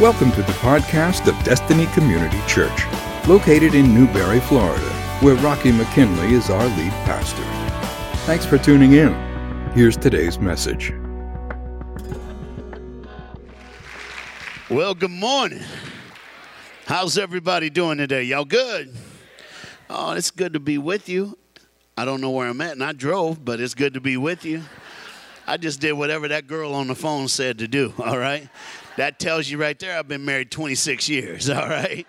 Welcome to the podcast of Destiny Community Church, located in Newberry, Florida, where Rocky McKinley is our lead pastor. Thanks for tuning in. Here's today's message. Well, good morning. How's everybody doing today? Y'all good? Oh, it's good to be with you. I don't know where I'm at, and I drove, but it's good to be with you. I just did whatever that girl on the phone said to do, all right? That tells you right there I've been married 26 years, all right?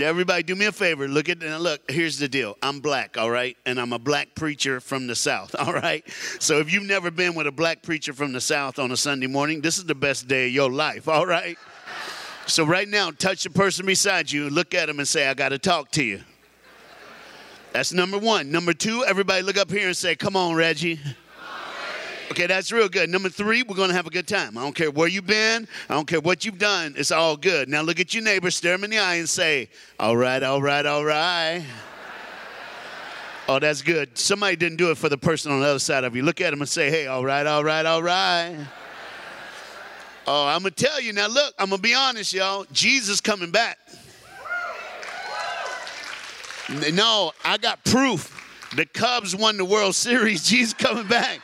Everybody, do me a favor. Look at and look. Here's the deal. I'm black, all right, and I'm a black preacher from the South, all right. So if you've never been with a black preacher from the South on a Sunday morning, this is the best day of your life, all right. So right now, touch the person beside you, look at them, and say, "I got to talk to you." That's number one. Number two, everybody look up here and say, "Come on, Reggie." Okay, that's real good. Number three, we're going to have a good time. I don't care where you've been. I don't care what you've done. It's all good. Now look at your neighbor, stare him in the eye, and say, All right, all right, all right. Oh, that's good. Somebody didn't do it for the person on the other side of you. Look at him and say, Hey, all right, all right, all right. Oh, I'm going to tell you now, look, I'm going to be honest, y'all. Jesus coming back. No, I got proof. The Cubs won the World Series. Jesus coming back.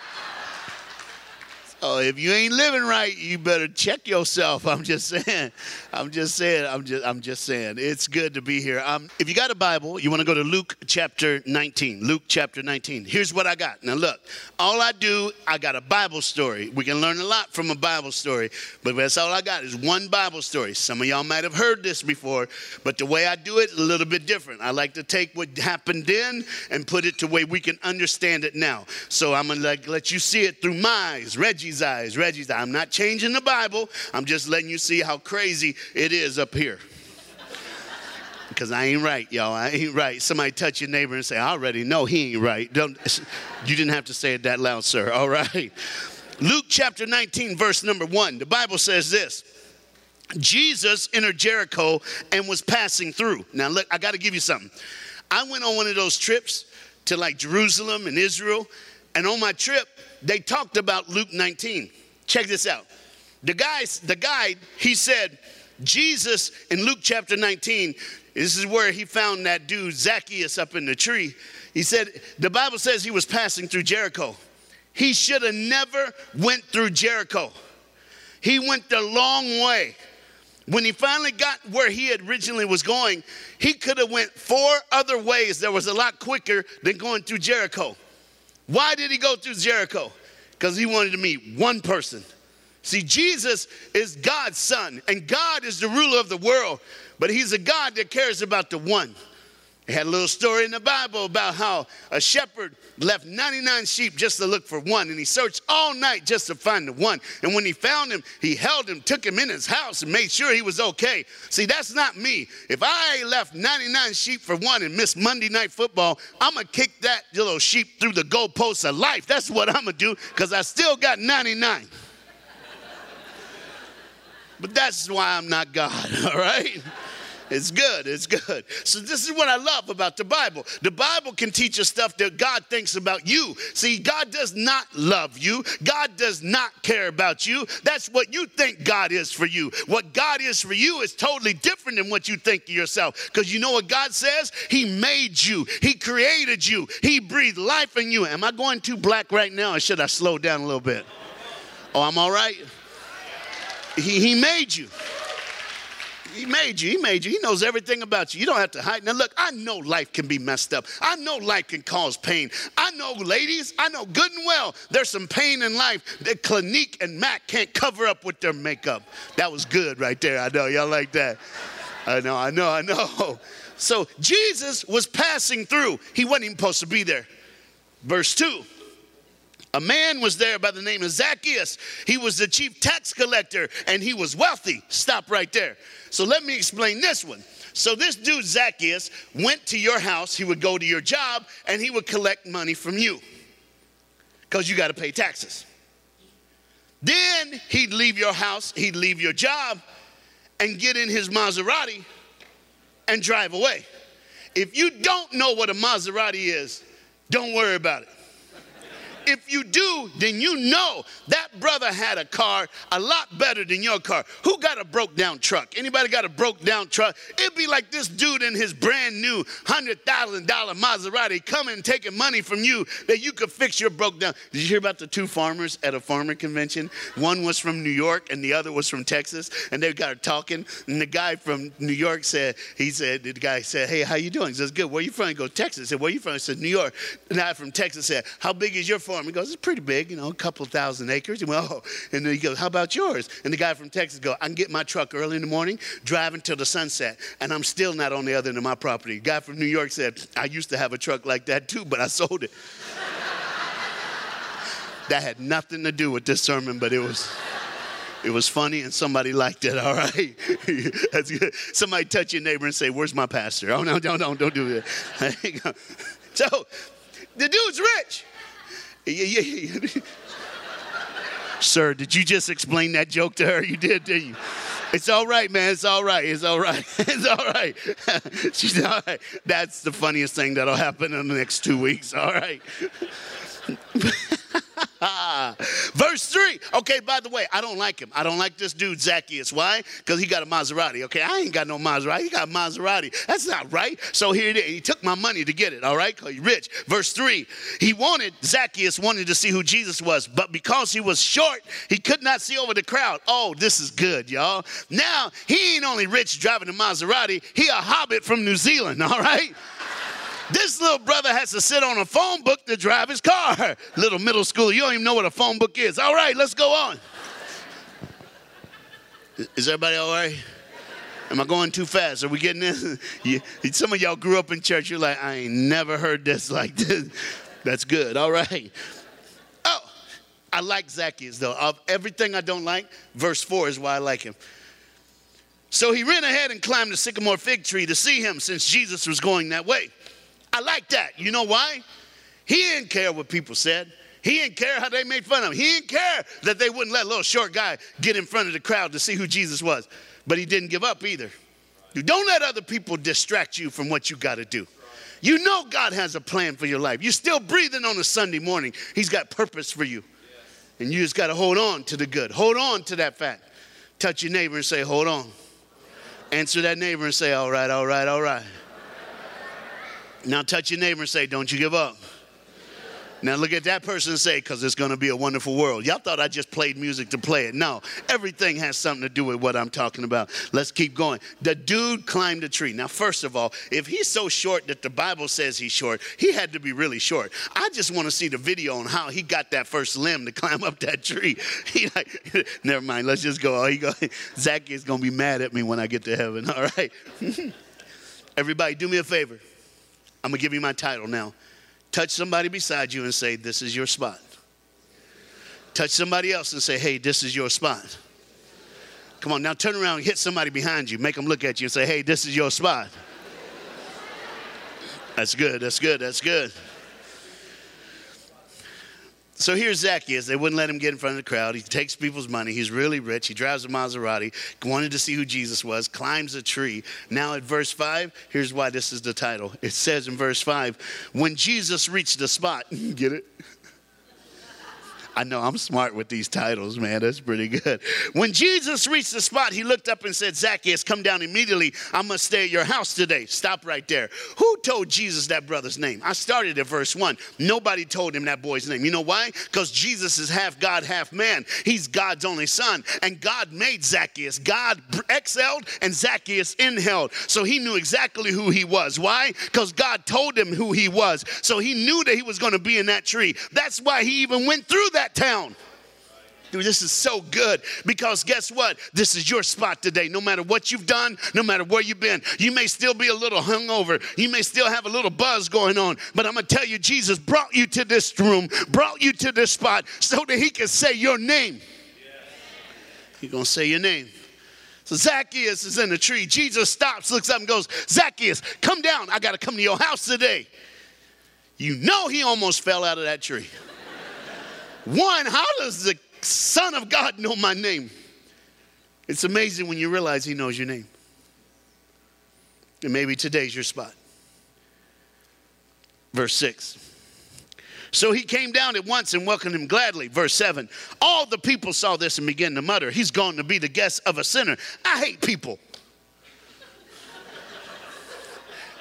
Oh, if you ain't living right, you better check yourself. I'm just saying. I'm just saying. I'm just. I'm just saying. It's good to be here. Um, if you got a Bible, you want to go to Luke chapter 19. Luke chapter 19. Here's what I got. Now look, all I do, I got a Bible story. We can learn a lot from a Bible story, but that's all I got is one Bible story. Some of y'all might have heard this before, but the way I do it a little bit different. I like to take what happened then and put it to way we can understand it now. So I'm gonna like let you see it through my eyes, Reggie's eyes, Reggie's eyes. I'm not changing the Bible. I'm just letting you see how crazy it is up here. Because I ain't right, y'all. I ain't right. Somebody touch your neighbor and say, I already know he ain't right. Don't, you didn't have to say it that loud, sir. All right. Luke chapter 19, verse number one. The Bible says this. Jesus entered Jericho and was passing through. Now, look, I got to give you something. I went on one of those trips to like Jerusalem and Israel, and on my trip, they talked about Luke 19. Check this out. The guy, the guide, he said, Jesus in Luke chapter 19, this is where he found that dude Zacchaeus up in the tree. He said, the Bible says he was passing through Jericho. He should have never went through Jericho. He went the long way. When he finally got where he originally was going, he could have went four other ways that was a lot quicker than going through Jericho. Why did he go through Jericho? Because he wanted to meet one person. See, Jesus is God's son, and God is the ruler of the world, but he's a God that cares about the one. They had a little story in the Bible about how a shepherd left 99 sheep just to look for one, and he searched all night just to find the one. And when he found him, he held him, took him in his house, and made sure he was okay. See, that's not me. If I left 99 sheep for one and missed Monday night football, I'm gonna kick that little sheep through the goalposts of life. That's what I'm gonna do, because I still got 99. But that's why I'm not God, all right? It's good. It's good. So, this is what I love about the Bible. The Bible can teach us stuff that God thinks about you. See, God does not love you, God does not care about you. That's what you think God is for you. What God is for you is totally different than what you think of yourself. Because you know what God says? He made you, He created you, He breathed life in you. Am I going too black right now, or should I slow down a little bit? Oh, I'm all right? He, he made you. He made you. He made you. He knows everything about you. You don't have to hide. Now, look, I know life can be messed up. I know life can cause pain. I know, ladies, I know good and well there's some pain in life that Clinique and Mac can't cover up with their makeup. That was good right there. I know. Y'all like that. I know, I know, I know. So Jesus was passing through. He wasn't even supposed to be there. Verse 2. A man was there by the name of Zacchaeus. He was the chief tax collector and he was wealthy. Stop right there. So let me explain this one. So this dude Zacchaeus went to your house, he would go to your job and he would collect money from you. Cuz you got to pay taxes. Then he'd leave your house, he'd leave your job and get in his Maserati and drive away. If you don't know what a Maserati is, don't worry about it if you do, then you know that brother had a car a lot better than your car. Who got a broke down truck? Anybody got a broke down truck? It'd be like this dude in his brand new $100,000 Maserati coming taking money from you that you could fix your broke down. Did you hear about the two farmers at a farmer convention? One was from New York and the other was from Texas. And they got talking. And the guy from New York said, he said, the guy said, hey, how you doing? He says, good. Where you from? He goes, Texas. He said, where you from? He said, New York. The guy from Texas said, how big is your farm? He goes, it's pretty big, you know, a couple thousand acres. He went, oh. And then he goes, how about yours? And the guy from Texas goes, I can get my truck early in the morning, drive until the sunset, and I'm still not on the other end of my property. The guy from New York said, I used to have a truck like that too, but I sold it. that had nothing to do with this sermon, but it was. It was funny and somebody liked it, all right? That's good. Somebody touch your neighbor and say, Where's my pastor? Oh, no, don't, don't do that. so, the dude's rich. Yeah, yeah, yeah. Sir, did you just explain that joke to her? You did, did you? It's all right, man. It's all right. It's all right. It's all right. She's all right. That's the funniest thing that'll happen in the next two weeks. All right. Verse 3. Okay, by the way, I don't like him. I don't like this dude, Zacchaeus. Why? Because he got a Maserati. Okay, I ain't got no Maserati. He got a Maserati. That's not right. So here it is. He took my money to get it, all right? Because he's rich. Verse 3. He wanted, Zacchaeus wanted to see who Jesus was, but because he was short, he could not see over the crowd. Oh, this is good, y'all. Now, he ain't only rich driving a Maserati, he a hobbit from New Zealand, all right? This little brother has to sit on a phone book to drive his car. Little middle school, you don't even know what a phone book is. All right, let's go on. Is everybody all right? Am I going too fast? Are we getting this? Some of y'all grew up in church. You're like, I ain't never heard this like this. That's good. All right. Oh, I like Zacchaeus though. Of everything I don't like, verse 4 is why I like him. So he ran ahead and climbed the sycamore fig tree to see him since Jesus was going that way. I like that. You know why? He didn't care what people said. He didn't care how they made fun of him. He didn't care that they wouldn't let a little short guy get in front of the crowd to see who Jesus was. But he didn't give up either. You don't let other people distract you from what you got to do. You know God has a plan for your life. You're still breathing on a Sunday morning. He's got purpose for you. And you just got to hold on to the good. Hold on to that fact. Touch your neighbor and say, Hold on. Answer that neighbor and say, All right, all right, all right. Now touch your neighbor and say, Don't you give up. Now look at that person and say, because it's going to be a wonderful world. Y'all thought I just played music to play it. No, everything has something to do with what I'm talking about. Let's keep going. The dude climbed a tree. Now, first of all, if he's so short that the Bible says he's short, he had to be really short. I just want to see the video on how he got that first limb to climb up that tree. He like, never mind. Let's just go. Oh, he go. Zach is going to be mad at me when I get to heaven. All right. Everybody, do me a favor. I'm going to give you my title now. Touch somebody beside you and say, This is your spot. Touch somebody else and say, Hey, this is your spot. Come on, now turn around and hit somebody behind you. Make them look at you and say, Hey, this is your spot. That's good, that's good, that's good. So here's Zacchaeus. They wouldn't let him get in front of the crowd. He takes people's money. He's really rich. He drives a Maserati. Wanted to see who Jesus was. Climbs a tree. Now at verse 5, here's why this is the title. It says in verse 5, when Jesus reached the spot, get it? I know I'm smart with these titles, man. That's pretty good. When Jesus reached the spot, he looked up and said, Zacchaeus, come down immediately. I must stay at your house today. Stop right there. Who told Jesus that brother's name? I started at verse 1. Nobody told him that boy's name. You know why? Because Jesus is half God, half man. He's God's only son. And God made Zacchaeus. God excelled and Zacchaeus inhaled. So he knew exactly who he was. Why? Because God told him who he was. So he knew that he was going to be in that tree. That's why he even went through that that town. Dude, this is so good because guess what? This is your spot today. No matter what you've done, no matter where you've been, you may still be a little hungover. You may still have a little buzz going on. But I'm going to tell you, Jesus brought you to this room, brought you to this spot so that He can say your name. He's going to say your name. So Zacchaeus is in the tree. Jesus stops, looks up, and goes, Zacchaeus, come down. I got to come to your house today. You know he almost fell out of that tree. One, how does the Son of God know my name? It's amazing when you realize He knows your name. And maybe today's your spot. Verse 6 So he came down at once and welcomed him gladly. Verse 7 All the people saw this and began to mutter, He's going to be the guest of a sinner. I hate people.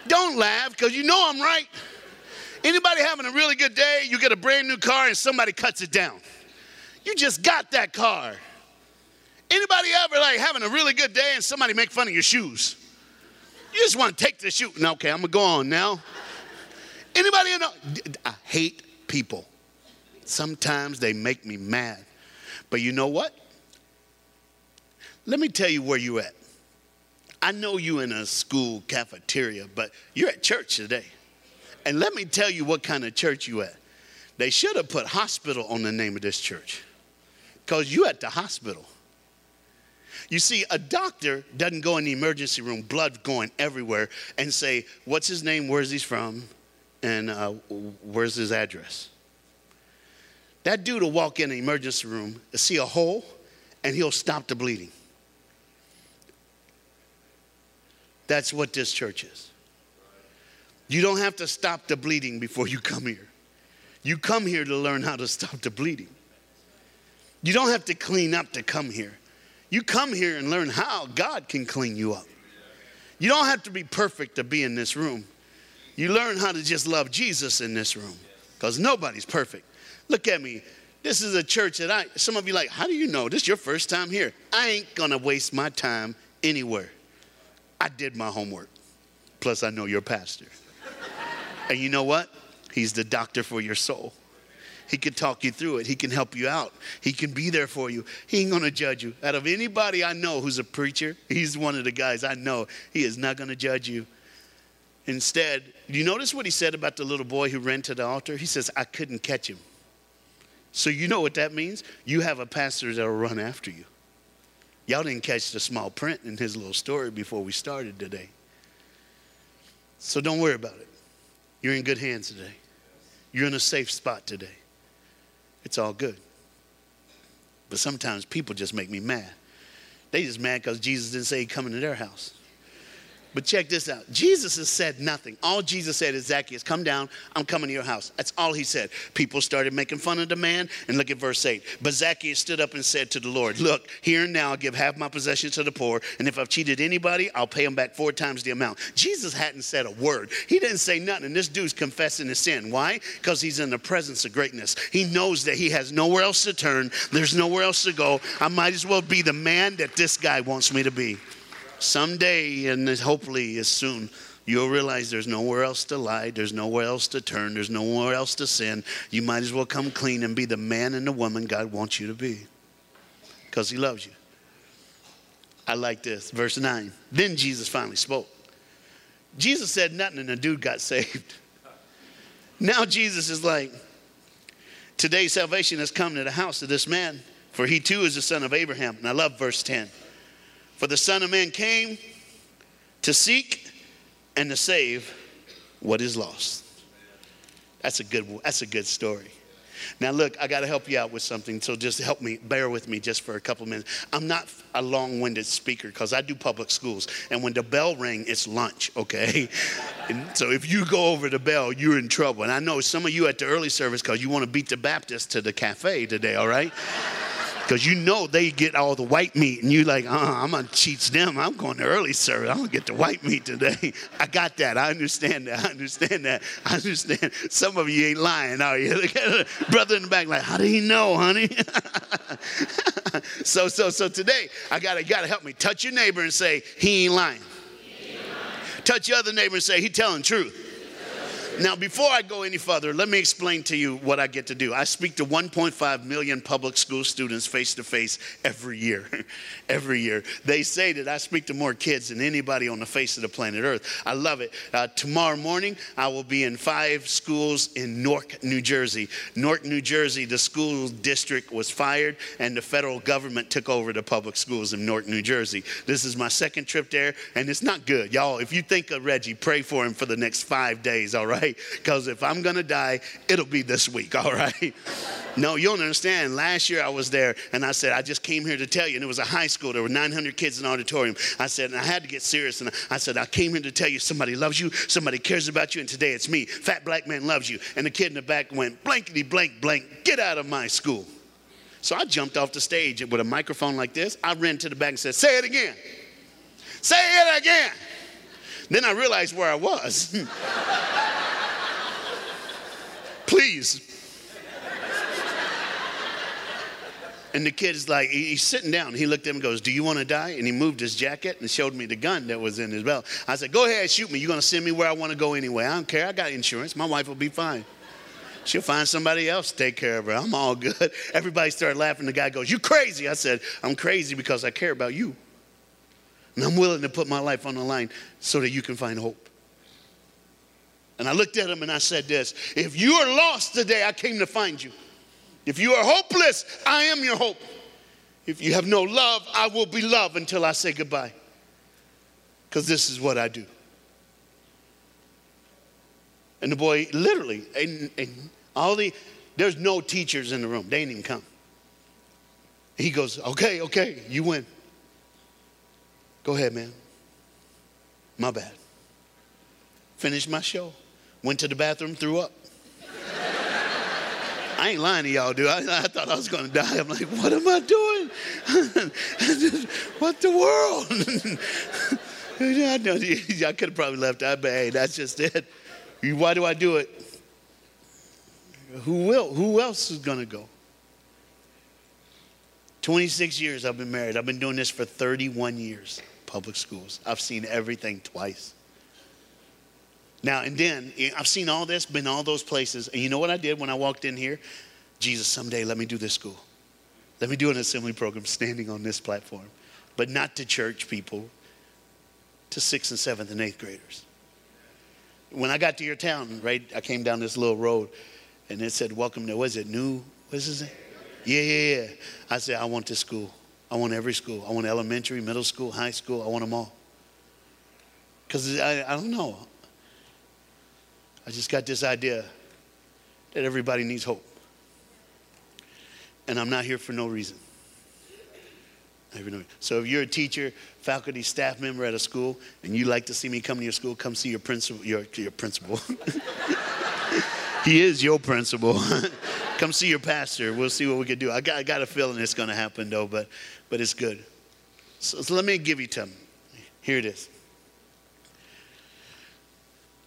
Don't laugh because you know I'm right. Anybody having a really good day, you get a brand new car and somebody cuts it down. You just got that car. Anybody ever like having a really good day and somebody make fun of your shoes? You just want to take the shoe. No, okay, I'm gonna go on now. Anybody know? I hate people. Sometimes they make me mad. But you know what? Let me tell you where you at. I know you in a school cafeteria, but you're at church today. And let me tell you what kind of church you at. They should have put hospital on the name of this church. Because you at the hospital. You see, a doctor doesn't go in the emergency room, blood going everywhere, and say, What's his name? Where's he from? And uh, where's his address? That dude will walk in the emergency room, see a hole, and he'll stop the bleeding. That's what this church is. You don't have to stop the bleeding before you come here. You come here to learn how to stop the bleeding. You don't have to clean up to come here. You come here and learn how God can clean you up. You don't have to be perfect to be in this room. You learn how to just love Jesus in this room because nobody's perfect. Look at me. This is a church that I, some of you like, how do you know? This is your first time here. I ain't gonna waste my time anywhere. I did my homework. Plus, I know your pastor. And you know what? He's the doctor for your soul. He can talk you through it. He can help you out. He can be there for you. He ain't gonna judge you. Out of anybody I know who's a preacher, he's one of the guys I know. He is not gonna judge you. Instead, you notice what he said about the little boy who ran to the altar? He says, I couldn't catch him. So you know what that means? You have a pastor that'll run after you. Y'all didn't catch the small print in his little story before we started today. So don't worry about it. You're in good hands today. You're in a safe spot today. It's all good. But sometimes people just make me mad. They just mad because Jesus didn't say he'd come into their house. But check this out. Jesus has said nothing. All Jesus said is, Zacchaeus, come down. I'm coming to your house. That's all he said. People started making fun of the man. And look at verse 8. But Zacchaeus stood up and said to the Lord, Look, here and now I give half my possessions to the poor. And if I've cheated anybody, I'll pay them back four times the amount. Jesus hadn't said a word. He didn't say nothing. And this dude's confessing his sin. Why? Because he's in the presence of greatness. He knows that he has nowhere else to turn. There's nowhere else to go. I might as well be the man that this guy wants me to be someday, and hopefully as soon, you'll realize there's nowhere else to lie, there's nowhere else to turn, there's nowhere else to sin. You might as well come clean and be the man and the woman God wants you to be because He loves you. I like this. Verse 9. Then Jesus finally spoke. Jesus said nothing, and the dude got saved. Now Jesus is like, Today salvation has come to the house of this man, for he too is the son of Abraham. And I love verse 10. For the Son of Man came to seek and to save what is lost. That's a good, that's a good story. Now, look, I got to help you out with something, so just help me, bear with me just for a couple minutes. I'm not a long winded speaker because I do public schools, and when the bell ring, it's lunch, okay? so if you go over the bell, you're in trouble. And I know some of you at the early service because you want to beat the Baptist to the cafe today, all right? Because you know they get all the white meat, and you're like, uh, I'm gonna teach them. I'm going to early service. I'm gonna get the white meat today. I got that. I understand that. I understand that. I understand. Some of you ain't lying, are you? Brother in the back, like, how do you know, honey? so, so, so today, I gotta, gotta help me. Touch your neighbor and say, he ain't lying. He ain't lying. Touch your other neighbor and say, he telling truth. Now, before I go any further, let me explain to you what I get to do. I speak to 1.5 million public school students face to face every year. every year. They say that I speak to more kids than anybody on the face of the planet Earth. I love it. Uh, tomorrow morning, I will be in five schools in Newark, New Jersey. Newark, New Jersey, the school district was fired, and the federal government took over the public schools in Newark, New Jersey. This is my second trip there, and it's not good. Y'all, if you think of Reggie, pray for him for the next five days, all right? Because if I'm going to die, it'll be this week, all right? No, you don't understand. Last year I was there and I said, I just came here to tell you. And it was a high school. There were 900 kids in the auditorium. I said, and I had to get serious. And I said, I came here to tell you somebody loves you, somebody cares about you, and today it's me. Fat black man loves you. And the kid in the back went, blankety blank blank, get out of my school. So I jumped off the stage with a microphone like this. I ran to the back and said, Say it again. Say it again. Then I realized where I was. Please. And the kid is like, he's sitting down. He looked at him and goes, Do you want to die? And he moved his jacket and showed me the gun that was in his belt. I said, Go ahead, shoot me. You're going to send me where I want to go anyway. I don't care. I got insurance. My wife will be fine. She'll find somebody else to take care of her. I'm all good. Everybody started laughing. The guy goes, You crazy. I said, I'm crazy because I care about you. And I'm willing to put my life on the line so that you can find hope. And I looked at him and I said this If you are lost today, I came to find you. If you are hopeless, I am your hope. If you have no love, I will be love until I say goodbye. Because this is what I do. And the boy literally, and, and all the, there's no teachers in the room. They didn't even come. He goes, okay, okay, you win. Go ahead, man. My bad. Finish my show. Went to the bathroom, threw up. I ain't lying to y'all, dude. I, I thought I was going to die. I'm like, what am I doing? what the world? I, could have probably left out, but hey, that's just it. Why do I do it? Who will? Who else is going to go? 26 years I've been married. I've been doing this for 31 years, public schools. I've seen everything twice. Now, and then eh, I've seen all this, been all those places. And you know what I did when I walked in here? Jesus, someday let me do this school. Let me do an assembly program standing on this platform. But not to church people, to sixth and seventh and eighth graders. When I got to your town, right, I came down this little road and it said, Welcome to, was it new? What's his name? Yeah, yeah, yeah. I said, I want this school. I want every school. I want elementary, middle school, high school. I want them all. Because I, I don't know. I just got this idea that everybody needs hope. And I'm not here for no reason. So if you're a teacher, faculty, staff member at a school, and you like to see me come to your school, come see your principal. Your, your principal. he is your principal. come see your pastor. We'll see what we can do. I got, I got a feeling it's going to happen though, but, but it's good. So, so let me give you some. Here it is.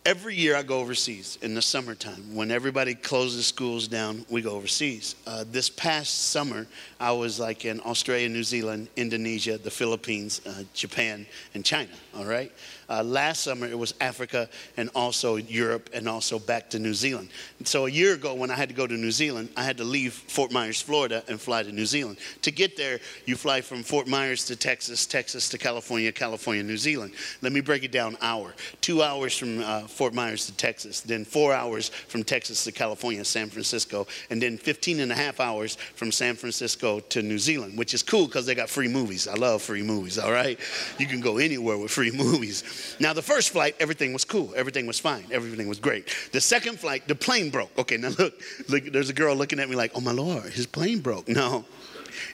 Every year I go overseas in the summertime. When everybody closes schools down, we go overseas. Uh, this past summer, I was like in Australia, New Zealand, Indonesia, the Philippines, uh, Japan, and China, all right? Uh, last summer, it was Africa and also Europe and also back to New Zealand. so a year ago, when I had to go to New Zealand, I had to leave Fort Myers, Florida, and fly to New Zealand. To get there, you fly from Fort Myers to Texas, Texas to California, California, New Zealand. Let me break it down hour. Two hours from uh, Fort Myers to Texas, then four hours from Texas to California, San Francisco, and then 15 and a half hours from San Francisco to New Zealand, which is cool because they got free movies. I love free movies, all right? You can go anywhere with free movies. Now, the first flight, everything was cool. Everything was fine. Everything was great. The second flight, the plane broke. Okay, now look, look there's a girl looking at me like, oh my Lord, his plane broke. No,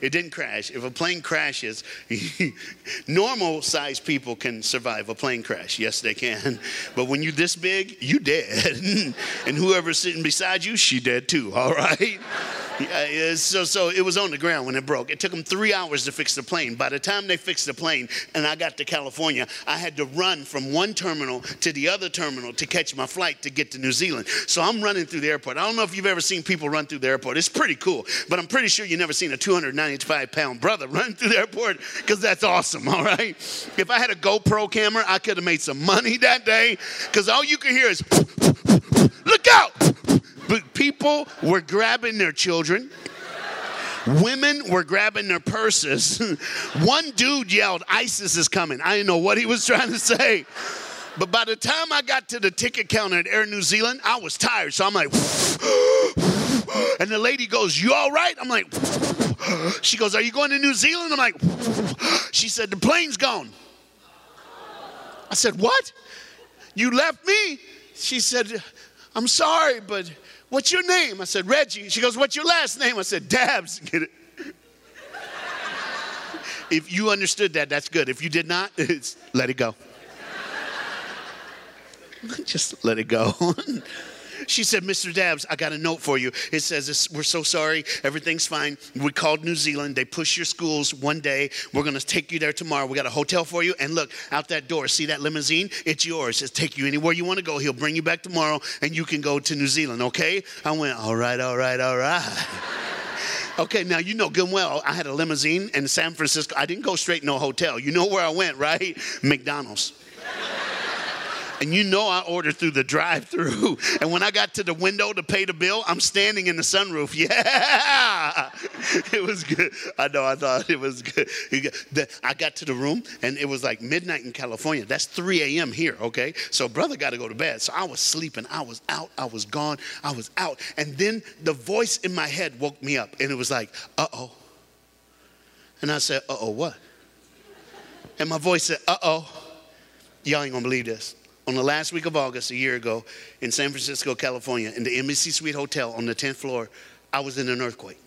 it didn't crash. If a plane crashes, normal sized people can survive a plane crash. Yes, they can. But when you're this big, you dead. and whoever's sitting beside you, she dead too, all right? Yeah, so, so it was on the ground when it broke. It took them three hours to fix the plane. By the time they fixed the plane and I got to California, I had to run from one terminal to the other terminal to catch my flight to get to New Zealand. So I'm running through the airport. I don't know if you've ever seen people run through the airport. It's pretty cool, but I'm pretty sure you've never seen a 295 pound brother run through the airport because that's awesome, all right? If I had a GoPro camera, I could have made some money that day because all you could hear is, look out! But people were grabbing their children. Women were grabbing their purses. One dude yelled, ISIS is coming. I didn't know what he was trying to say. But by the time I got to the ticket counter at Air New Zealand, I was tired. So I'm like, and the lady goes, You all right? I'm like, She goes, Are you going to New Zealand? I'm like, She said, The plane's gone. I said, What? You left me? She said, I'm sorry, but what's your name? I said, Reggie. She goes, What's your last name? I said, Dabs. Get it? if you understood that, that's good. If you did not, let it go. Just let it go. She said, Mr. Dabbs, I got a note for you. It says, We're so sorry. Everything's fine. We called New Zealand. They push your schools one day. We're going to take you there tomorrow. We got a hotel for you. And look, out that door, see that limousine? It's yours. It's take you anywhere you want to go. He'll bring you back tomorrow and you can go to New Zealand, okay? I went, All right, all right, all right. Okay, now you know good and well, I had a limousine in San Francisco. I didn't go straight to a hotel. You know where I went, right? McDonald's. And you know I ordered through the drive through. And when I got to the window to pay the bill, I'm standing in the sunroof. Yeah. It was good. I know, I thought it was good. I got to the room and it was like midnight in California. That's 3 a.m. here, okay? So brother got to go to bed. So I was sleeping. I was out. I was gone. I was out. And then the voice in my head woke me up and it was like, uh oh. And I said, uh oh, what? And my voice said, uh oh. Y'all ain't gonna believe this on the last week of August a year ago in San Francisco, California, in the Embassy Suite Hotel on the 10th floor, I was in an earthquake.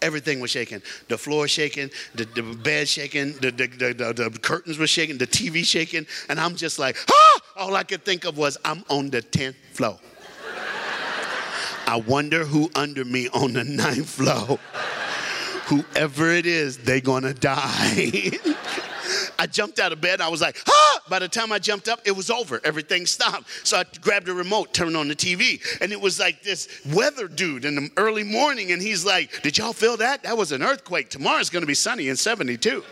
Everything was shaking. The floor shaking, the, the bed shaking, the, the, the, the curtains were shaking, the TV shaking, and I'm just like, ah! All I could think of was, I'm on the 10th floor. I wonder who under me on the ninth floor. Whoever it is, they gonna die. I jumped out of bed. I was like, ah! By the time I jumped up, it was over. Everything stopped. So I grabbed a remote, turned on the TV, and it was like this weather dude in the early morning. And he's like, Did y'all feel that? That was an earthquake. Tomorrow's going to be sunny and 72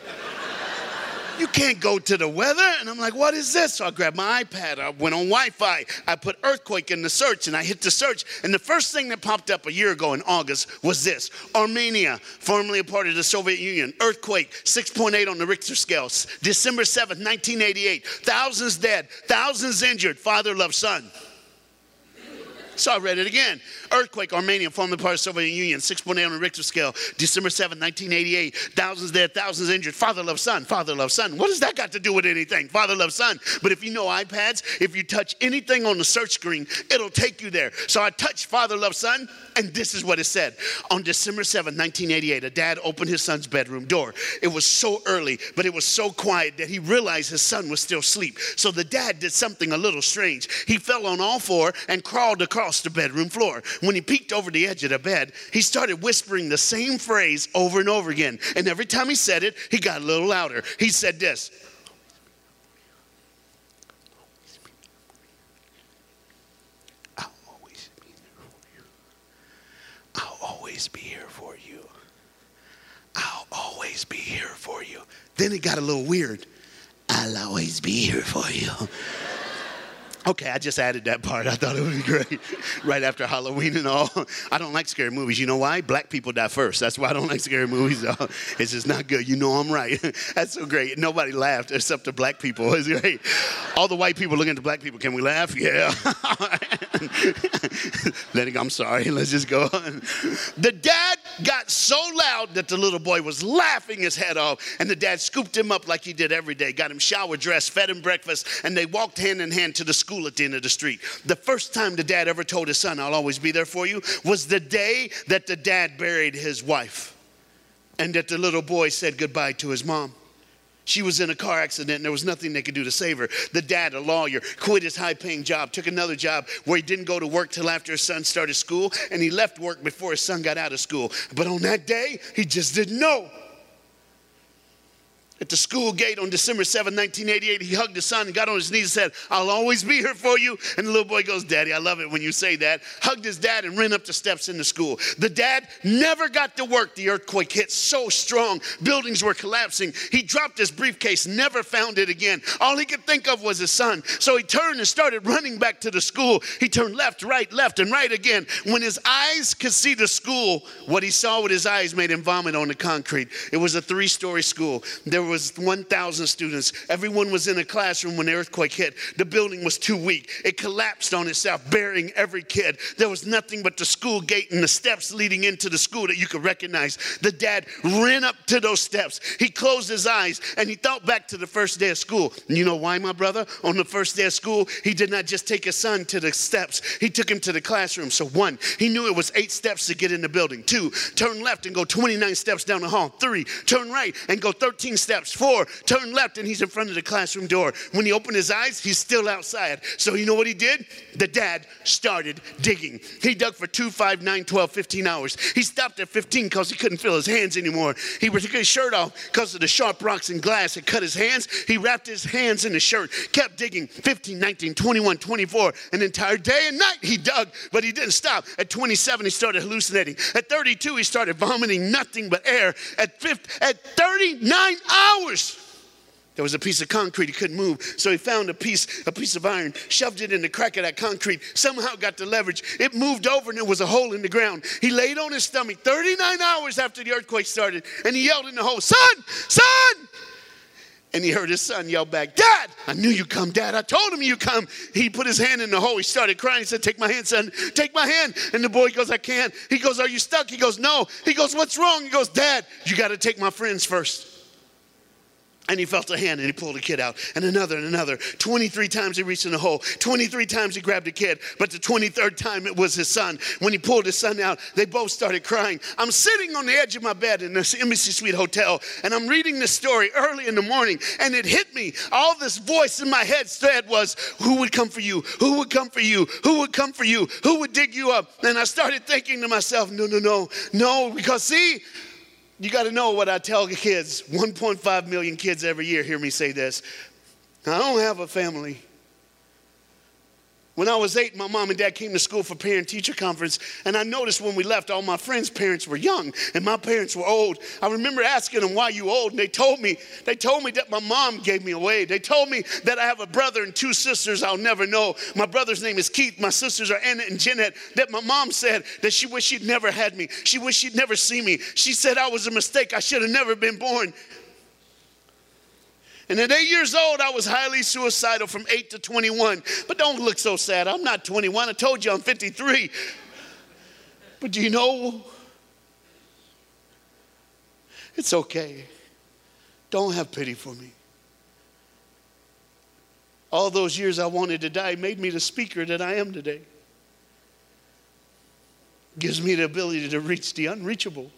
you can't go to the weather. And I'm like, what is this? So I grabbed my iPad. I went on Wi Fi. I put earthquake in the search and I hit the search. And the first thing that popped up a year ago in August was this Armenia, formerly a part of the Soviet Union, earthquake 6.8 on the Richter scale, December 7th, 1988. Thousands dead, thousands injured. Father loves son. So I read it again. Earthquake, Armenia, formerly part of the Soviet Union, 6.8 on the Richter scale, December 7, 1988. Thousands dead, thousands injured. Father loves son, father loves son. What does that got to do with anything? Father loves son. But if you know iPads, if you touch anything on the search screen, it'll take you there. So I touched father loves son, and this is what it said. On December 7, 1988, a dad opened his son's bedroom door. It was so early, but it was so quiet that he realized his son was still asleep. So the dad did something a little strange. He fell on all four and crawled across the bedroom floor. When he peeked over the edge of the bed, he started whispering the same phrase over and over again. And every time he said it, he got a little louder. He said this I'll always be for you. I'll always be here for you. I'll always be here for you. Then it got a little weird. I'll always be here for you. Okay, I just added that part. I thought it would be great. right after Halloween and all. I don't like scary movies. You know why? Black people die first. That's why I don't like scary movies. It's just not good. You know I'm right. That's so great. Nobody laughed except the black people. It's great. All the white people looking at the black people. Can we laugh? Yeah. Let it go. I'm sorry. Let's just go on. The dad got so loud that the little boy was laughing his head off, and the dad scooped him up like he did every day, got him shower dressed, fed him breakfast, and they walked hand in hand to the school at the end of the street. The first time the dad ever told his son, I'll always be there for you, was the day that the dad buried his wife and that the little boy said goodbye to his mom. She was in a car accident and there was nothing they could do to save her. The dad, a lawyer, quit his high paying job, took another job where he didn't go to work till after his son started school, and he left work before his son got out of school. But on that day, he just didn't know. At the school gate on December 7, 1988, he hugged his son and got on his knees and said, I'll always be here for you. And the little boy goes, Daddy, I love it when you say that. Hugged his dad and ran up the steps in the school. The dad never got to work. The earthquake hit so strong, buildings were collapsing. He dropped his briefcase, never found it again. All he could think of was his son. So he turned and started running back to the school. He turned left, right, left, and right again. When his eyes could see the school, what he saw with his eyes made him vomit on the concrete. It was a three story school. There was 1,000 students. Everyone was in a classroom when the earthquake hit. The building was too weak. It collapsed on itself, burying every kid. There was nothing but the school gate and the steps leading into the school that you could recognize. The dad ran up to those steps. He closed his eyes and he thought back to the first day of school. And you know why, my brother? On the first day of school, he did not just take his son to the steps, he took him to the classroom. So, one, he knew it was eight steps to get in the building. Two, turn left and go 29 steps down the hall. Three, turn right and go 13 steps. Four, turn left and he's in front of the classroom door. When he opened his eyes, he's still outside. So, you know what he did? The dad started digging. He dug for two, five, nine, 12, 15 hours. He stopped at 15 because he couldn't feel his hands anymore. He took his shirt off because of the sharp rocks and glass had cut his hands. He wrapped his hands in the shirt, kept digging 15, 19, 21, 24, an entire day and night he dug, but he didn't stop. At 27, he started hallucinating. At 32, he started vomiting nothing but air. At, 50, at 39 hours, there was a piece of concrete he couldn't move, so he found a piece, a piece of iron, shoved it in the crack of that concrete, somehow got the leverage. It moved over and there was a hole in the ground. He laid on his stomach 39 hours after the earthquake started, and he yelled in the hole, Son, son! And he heard his son yell back, Dad, I knew you'd come, Dad. I told him you'd come. He put his hand in the hole. He started crying. He said, Take my hand, son. Take my hand. And the boy goes, I can't. He goes, Are you stuck? He goes, No. He goes, What's wrong? He goes, Dad, you got to take my friends first. And he felt a hand and he pulled a kid out, and another and another. 23 times he reached in the hole. 23 times he grabbed a kid, but the 23rd time it was his son. When he pulled his son out, they both started crying. I'm sitting on the edge of my bed in this Embassy Suite Hotel, and I'm reading this story early in the morning, and it hit me. All this voice in my head said was, Who would come for you? Who would come for you? Who would come for you? Who would dig you up? And I started thinking to myself, No, no, no, no, because see, you got to know what I tell kids. 1.5 million kids every year hear me say this. I don't have a family. When I was eight, my mom and dad came to school for parent teacher conference, and I noticed when we left, all my friends' parents were young and my parents were old. I remember asking them, Why you old? And they told me, they told me that my mom gave me away. They told me that I have a brother and two sisters I'll never know. My brother's name is Keith, my sisters are Anna and Jeanette. That my mom said that she wished she'd never had me. She wished she'd never seen me. She said I was a mistake. I should have never been born. And at eight years old, I was highly suicidal from eight to 21. But don't look so sad. I'm not 21. I told you I'm 53. But do you know? It's okay. Don't have pity for me. All those years I wanted to die made me the speaker that I am today. Gives me the ability to reach the unreachable.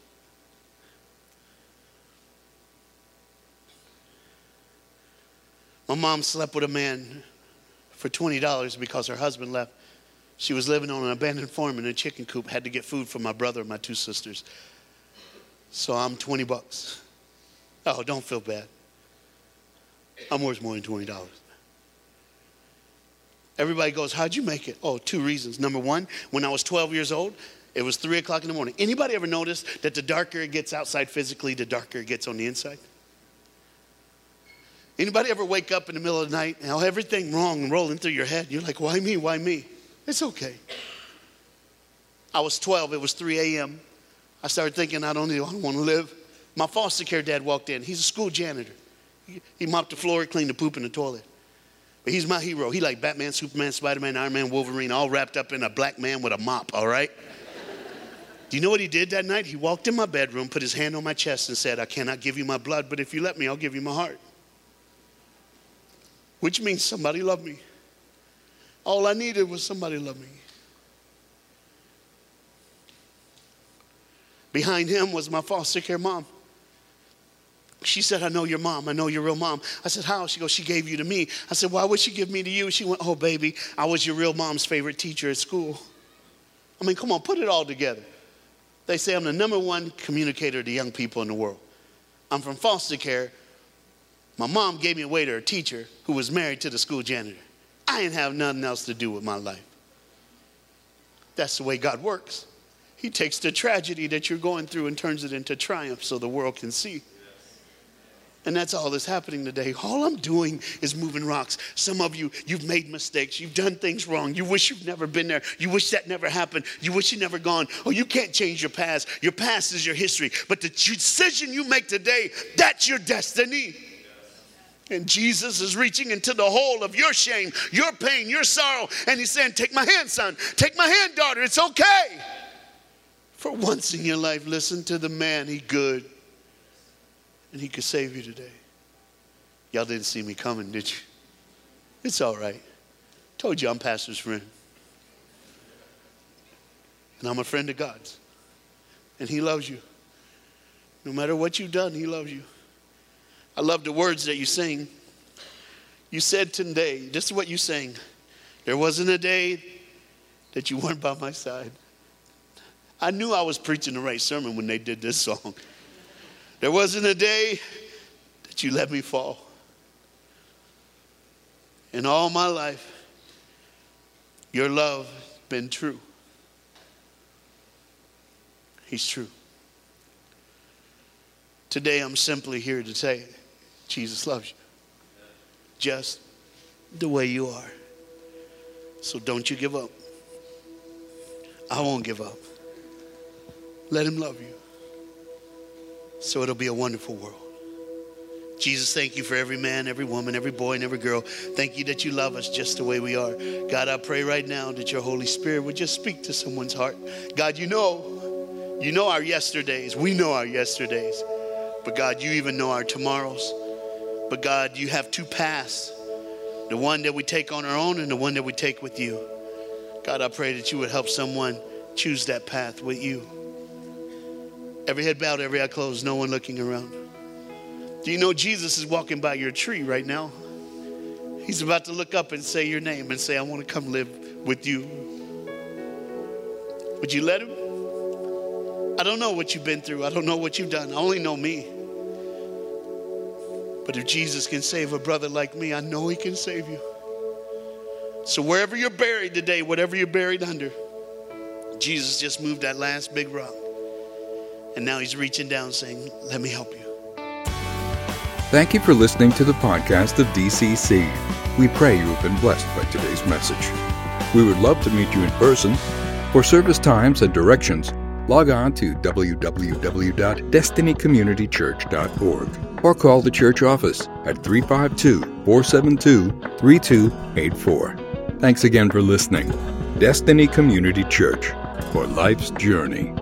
My mom slept with a man for $20 because her husband left. She was living on an abandoned farm in a chicken coop, had to get food for my brother and my two sisters. So I'm 20 bucks. Oh, don't feel bad. I'm worth more than $20. Everybody goes, How'd you make it? Oh, two reasons. Number one, when I was 12 years old, it was 3 o'clock in the morning. Anybody ever notice that the darker it gets outside physically, the darker it gets on the inside? Anybody ever wake up in the middle of the night and have everything wrong rolling through your head? You're like, why me? Why me? It's okay. I was 12, it was 3 a.m. I started thinking, I don't, I don't want to live. My foster care dad walked in. He's a school janitor. He, he mopped the floor, cleaned the poop in the toilet. But he's my hero. He like Batman, Superman, Spider-Man, Iron Man, Wolverine, all wrapped up in a black man with a mop, all right? Do you know what he did that night? He walked in my bedroom, put his hand on my chest, and said, I cannot give you my blood, but if you let me, I'll give you my heart which means somebody loved me. All I needed was somebody loved me. Behind him was my foster care mom. She said, I know your mom. I know your real mom. I said, How? She goes, She gave you to me. I said, Why would she give me to you? She went, Oh, baby, I was your real mom's favorite teacher at school. I mean, come on, put it all together. They say I'm the number one communicator to young people in the world. I'm from foster care. My mom gave me away to her teacher who was married to the school janitor. I didn't have nothing else to do with my life. That's the way God works. He takes the tragedy that you're going through and turns it into triumph so the world can see. And that's all that's happening today. All I'm doing is moving rocks. Some of you, you've made mistakes. You've done things wrong. You wish you've never been there. You wish that never happened. You wish you never gone. Oh, you can't change your past. Your past is your history. But the decision you make today, that's your destiny. And Jesus is reaching into the hole of your shame, your pain, your sorrow. And he's saying, Take my hand, son. Take my hand, daughter. It's okay. For once in your life, listen to the man. He good and He could save you today. Y'all didn't see me coming, did you? It's all right. Told you I'm pastor's friend. And I'm a friend of God's. And He loves you. No matter what you've done, He loves you. I love the words that you sing. You said today, this is what you sang. There wasn't a day that you weren't by my side. I knew I was preaching the right sermon when they did this song. There wasn't a day that you let me fall. In all my life, your love been true. He's true. Today, I'm simply here to say, Jesus loves you. Just the way you are. So don't you give up. I won't give up. Let him love you so it'll be a wonderful world. Jesus, thank you for every man, every woman, every boy, and every girl. Thank you that you love us just the way we are. God, I pray right now that your Holy Spirit would just speak to someone's heart. God, you know, you know our yesterdays. We know our yesterdays. But God, you even know our tomorrows. But God, you have two paths the one that we take on our own and the one that we take with you. God, I pray that you would help someone choose that path with you. Every head bowed, every eye closed, no one looking around. Do you know Jesus is walking by your tree right now? He's about to look up and say your name and say, I want to come live with you. Would you let him? I don't know what you've been through. I don't know what you've done. I only know me. But if Jesus can save a brother like me, I know he can save you. So wherever you're buried today, whatever you're buried under, Jesus just moved that last big rock. And now he's reaching down saying, Let me help you. Thank you for listening to the podcast of DCC. We pray you have been blessed by today's message. We would love to meet you in person. For service times and directions, log on to www.destinycommunitychurch.org or call the church office at 352 472 3284. Thanks again for listening. Destiny Community Church for life's journey.